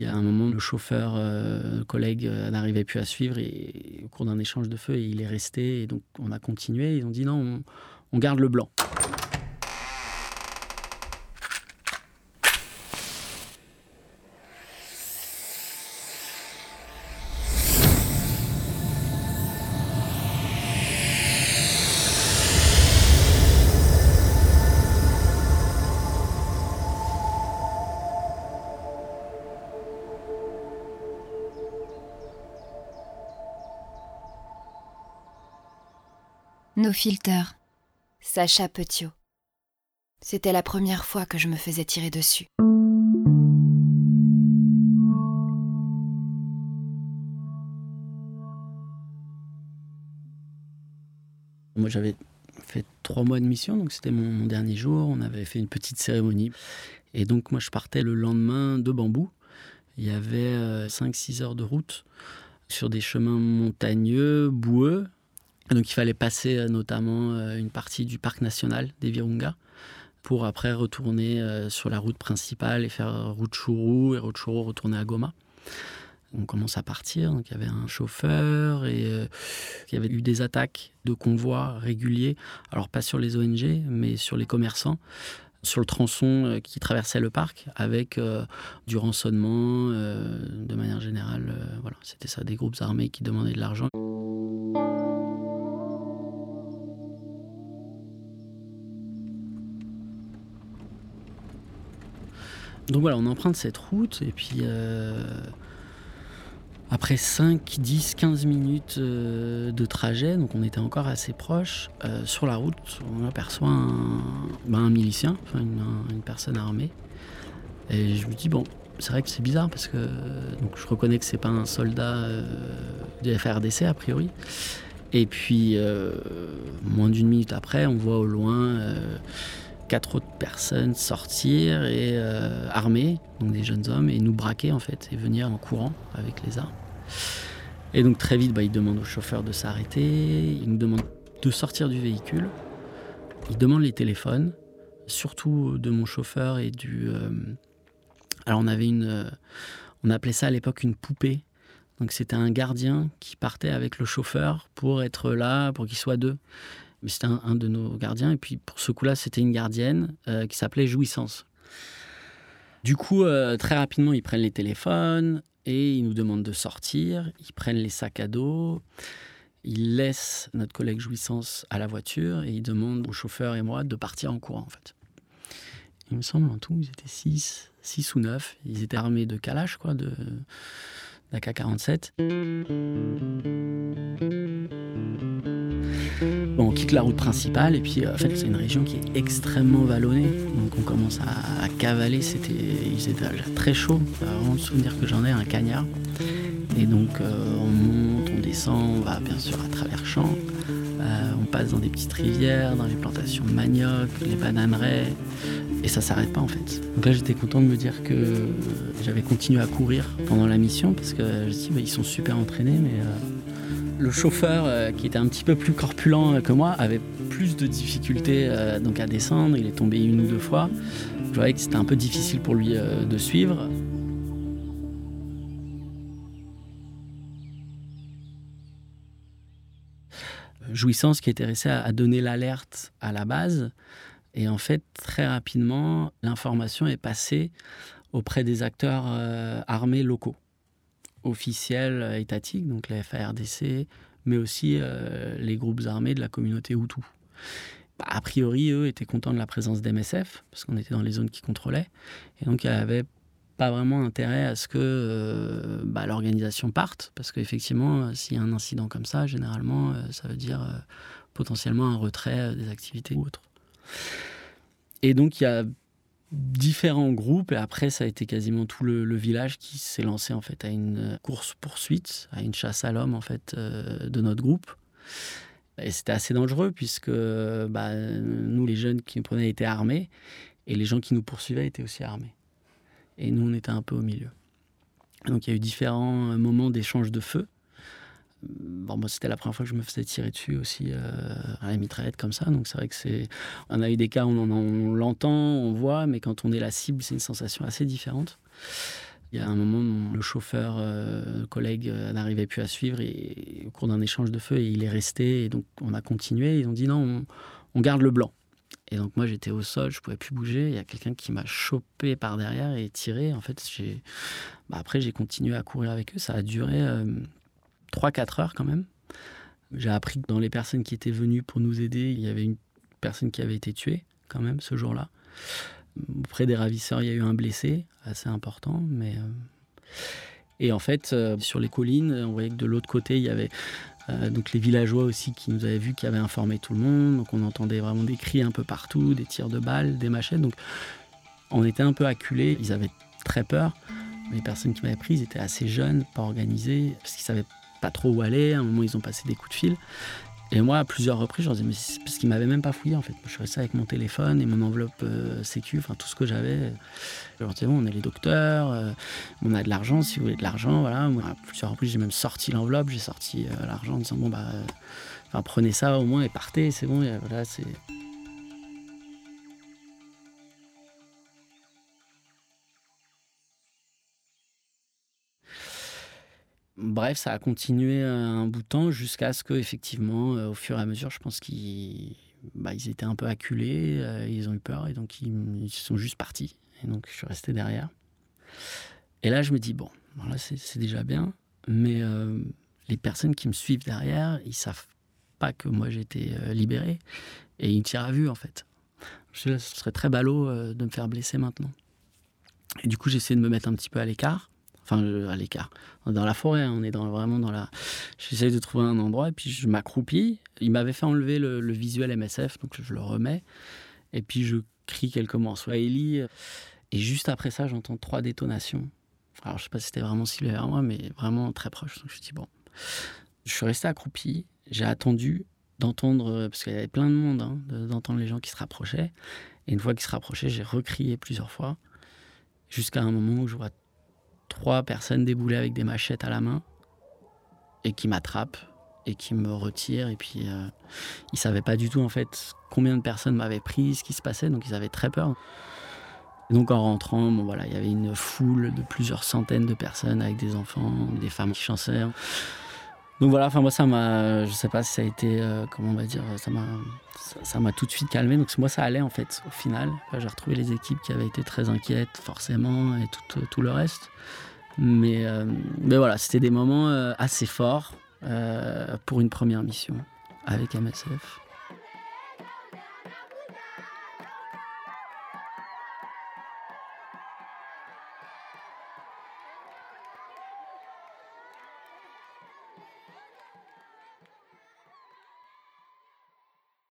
Il y a un moment, le chauffeur, euh, collègue, euh, n'arrivait plus à suivre et, au cours d'un échange de feu, il est resté. Et donc, on a continué. Ils ont dit non, on garde le blanc. Nos filters. Sacha Petiot. C'était la première fois que je me faisais tirer dessus. Moi, j'avais fait trois mois de mission, donc c'était mon, dernier jour. On avait fait une petite cérémonie. Et donc, moi, je partais le lendemain de Bambou. Il y avait 5-6 euh, heures de route sur des chemins montagneux, boueux, donc il fallait passer euh, notamment euh, une partie du parc national des Virunga pour après retourner euh, sur la route principale et faire route Chourou et route Chourou retourner à Goma. On commence à partir, donc il y avait un chauffeur et il y avait eu des attaques de convois réguliers, alors pas sur les ONG, mais sur les commerçants, sur le tronçon qui traversait le parc, avec du rançonnement de manière générale. voilà, c'était ça, des groupes armés qui demandaient de l'argent. Donc voilà, on emprunte cette route et puis euh, après 5, 10, 15 minutes euh, de trajet, donc on était encore assez proche, euh, sur la route, on aperçoit un, ben, milicien, une, personne armée. Et je me dis, bon, c'est vrai que c'est bizarre parce que je reconnais que c'est pas un soldat de FRDC a priori. Et puis, moins d'une minute après, on voit au loin quatre autres personnes sortir et euh, armés, donc des jeunes hommes, et nous braquer en fait, et venir en courant avec les armes. Et donc très vite, bah, ils demandent au chauffeur de s'arrêter, ils nous demandent de sortir du véhicule, ils demandent les téléphones, surtout de mon chauffeur et du... Euh, alors on avait une... Euh, on appelait ça à l'époque une poupée. Donc c'était un gardien qui partait avec le chauffeur pour être là, pour qu'il soit deux mais c'était un, de nos gardiens. Et puis pour ce coup-là, c'était une gardienne euh, qui s'appelait Jouissance. Du coup, euh, très rapidement, ils prennent les téléphones et ils nous demandent de sortir. Ils prennent les sacs à dos. Ils laissent notre collègue Jouissance à la voiture et ils demandent au chauffeur et moi de partir en courant, en fait. Il me semble, en tout, ils étaient 6, 6 ou 9. Ils étaient armés de Kalash, quoi, de d'AK-47 on quitte la route principale et puis euh, en fait c'est une région qui est extrêmement vallonnée. Donc on commence à, cavaler, c'était, il faisait très chaud. Vraiment le souvenir que j'en ai, un cagnard. Et donc euh, on monte, on descend, on va bien sûr à travers champs. Euh, on passe dans des petites rivières, dans les plantations de manioc, les bananeraies. Et ça s'arrête pas en fait. Donc là j'étais content de me dire que j'avais continué à courir pendant la mission parce que je me dis bah, ils sont super entraînés mais le chauffeur, euh, qui était un petit peu plus corpulent que moi, avait plus de difficultés euh, donc à descendre. Il est tombé une ou deux fois. Je voyais que c'était un peu difficile pour lui euh, de suivre. Jouissance qui était resté à donner l'alerte à la base. Et en fait, très rapidement, l'information est passée auprès des acteurs armés locaux officiels euh, étatiques, donc la FARDC, mais aussi euh, les groupes armés de la communauté Hutu. Bah, a priori, eux étaient contents de la présence d'MSF, parce qu'on était dans les zones qui contrôlaient, et donc il n'y avait pas vraiment intérêt à ce que euh, bah, l'organisation parte, parce qu'effectivement, s'il y a un incident comme ça, généralement, ça veut dire potentiellement un retrait des activités ou autres. Et donc il y a différents groupes et après ça a été quasiment tout le, village qui s'est lancé en fait à une course poursuite, à une chasse à l'homme en fait euh, de notre groupe. Et c'était assez dangereux puisque bah, nous les jeunes qui nous prenaient étaient armés et les gens qui nous poursuivaient étaient aussi armés. Et nous on était un peu au milieu. Donc il y a eu différents moments d'échange de feu Bon, moi, c'était la première fois que je me faisais tirer dessus aussi euh, à la mitraillette comme ça. Donc, c'est vrai que c'est. On a eu des cas où on, l'entend, on voit, mais quand on est la cible, c'est une sensation assez différente. Il y a un moment, le chauffeur, euh, le collègue euh, n'arrivait plus à suivre et, au cours d'un échange de feu, il est resté et donc on a continué. Ils ont dit non, on, garde le blanc. Et donc moi j'étais au sol, je pouvais plus bouger. Il y a quelqu'un qui m'a chopé par derrière et tiré. En fait, j'ai, bah, après j'ai continué à courir avec eux. Ça a duré 3-4 heures quand même. J'ai appris que dans les personnes qui étaient venues pour nous aider, il y avait une personne qui avait été tuée quand même ce jour-là. Auprès des ravisseurs, il y a eu un blessé assez important, mais euh, et en fait euh, sur les collines, on voyait que de l'autre côté il y avait euh, donc les villageois aussi qui nous avaient vus, qui avaient informé tout le monde. Donc on entendait vraiment des cris un peu partout, des tirs de balles, des machettes. Donc on était un peu acculés. Ils avaient très peur. Les personnes qui m'avaient pris, étaient assez jeunes, pas organisées, parce qu'ils savaient pas trop où aller. À un moment, ils ont passé des coups de fil. Et moi, à plusieurs reprises, je leur disais, mais c'est parce qu'ils m'avaient même pas fouillé en fait. Je suis resté avec mon téléphone et mon enveloppe euh, sécu, enfin tout ce que j'avais. Je leur disais, bon, on est les docteurs, euh, on a de l'argent, si vous voulez de l'argent, voilà. Moi, à plusieurs reprises, j'ai même sorti l'enveloppe, j'ai sorti euh, l'argent en disant, bon, bah, prenez ça au moins et partez, c'est bon, voilà, c'est. Bref, ça a continué un bout de temps jusqu'à ce que, effectivement, euh, au fur et à mesure, je pense qu'ils bah, étaient un peu acculés, euh, ils ont eu peur et donc ils, sont juste partis. Et donc je suis resté derrière. Et là, je me dis bon, c'est déjà bien, mais euh, les personnes qui me suivent derrière, ils savent pas que moi j'ai été libéré et ils tirent à vue en fait. Je, ce serait très ballot de me faire blesser maintenant. Et du coup, j'essaie de me mettre un petit peu à l'écart enfin à l'écart, dans la forêt, hein, on est vraiment dans la... J'essaye de trouver un endroit et puis je m'accroupis. Il m'avait fait enlever le, visuel MSF, donc je le remets. Et puis je crie quelques mots en swahili. Et juste après ça, j'entends trois détonations. Alors je sais pas si c'était vraiment ciblé vers moi, mais vraiment très proche. Donc je me dis bon, je suis resté accroupi. J'ai attendu d'entendre, parce qu'il y avait plein de monde, hein, d'entendre les gens qui se rapprochaient. Et une fois qu'ils se rapprochaient, j'ai recrié plusieurs fois, jusqu'à un moment où je vois trois personnes déboulées avec des machettes à la main et qui m'attrapent et qui me retirent. Et puis, euh, ils savaient pas du tout, en fait, combien de personnes m'avaient pris, ce qui se passait. Donc, ils avaient très peur. donc, en rentrant, bon, voilà, il y avait une foule de plusieurs centaines de personnes avec des enfants, des femmes qui chantaient. Donc voilà, enfin moi ça m'a, je sais pas si ça a été, euh, comment on va dire, ça m'a, ça m'a tout de suite calmé. Donc moi ça allait en fait au final. J'ai retrouvé les équipes qui avaient été très inquiètes forcément et tout, tout le reste. Mais, euh, mais voilà, c'était des moments euh, assez forts pour une première mission avec MSF.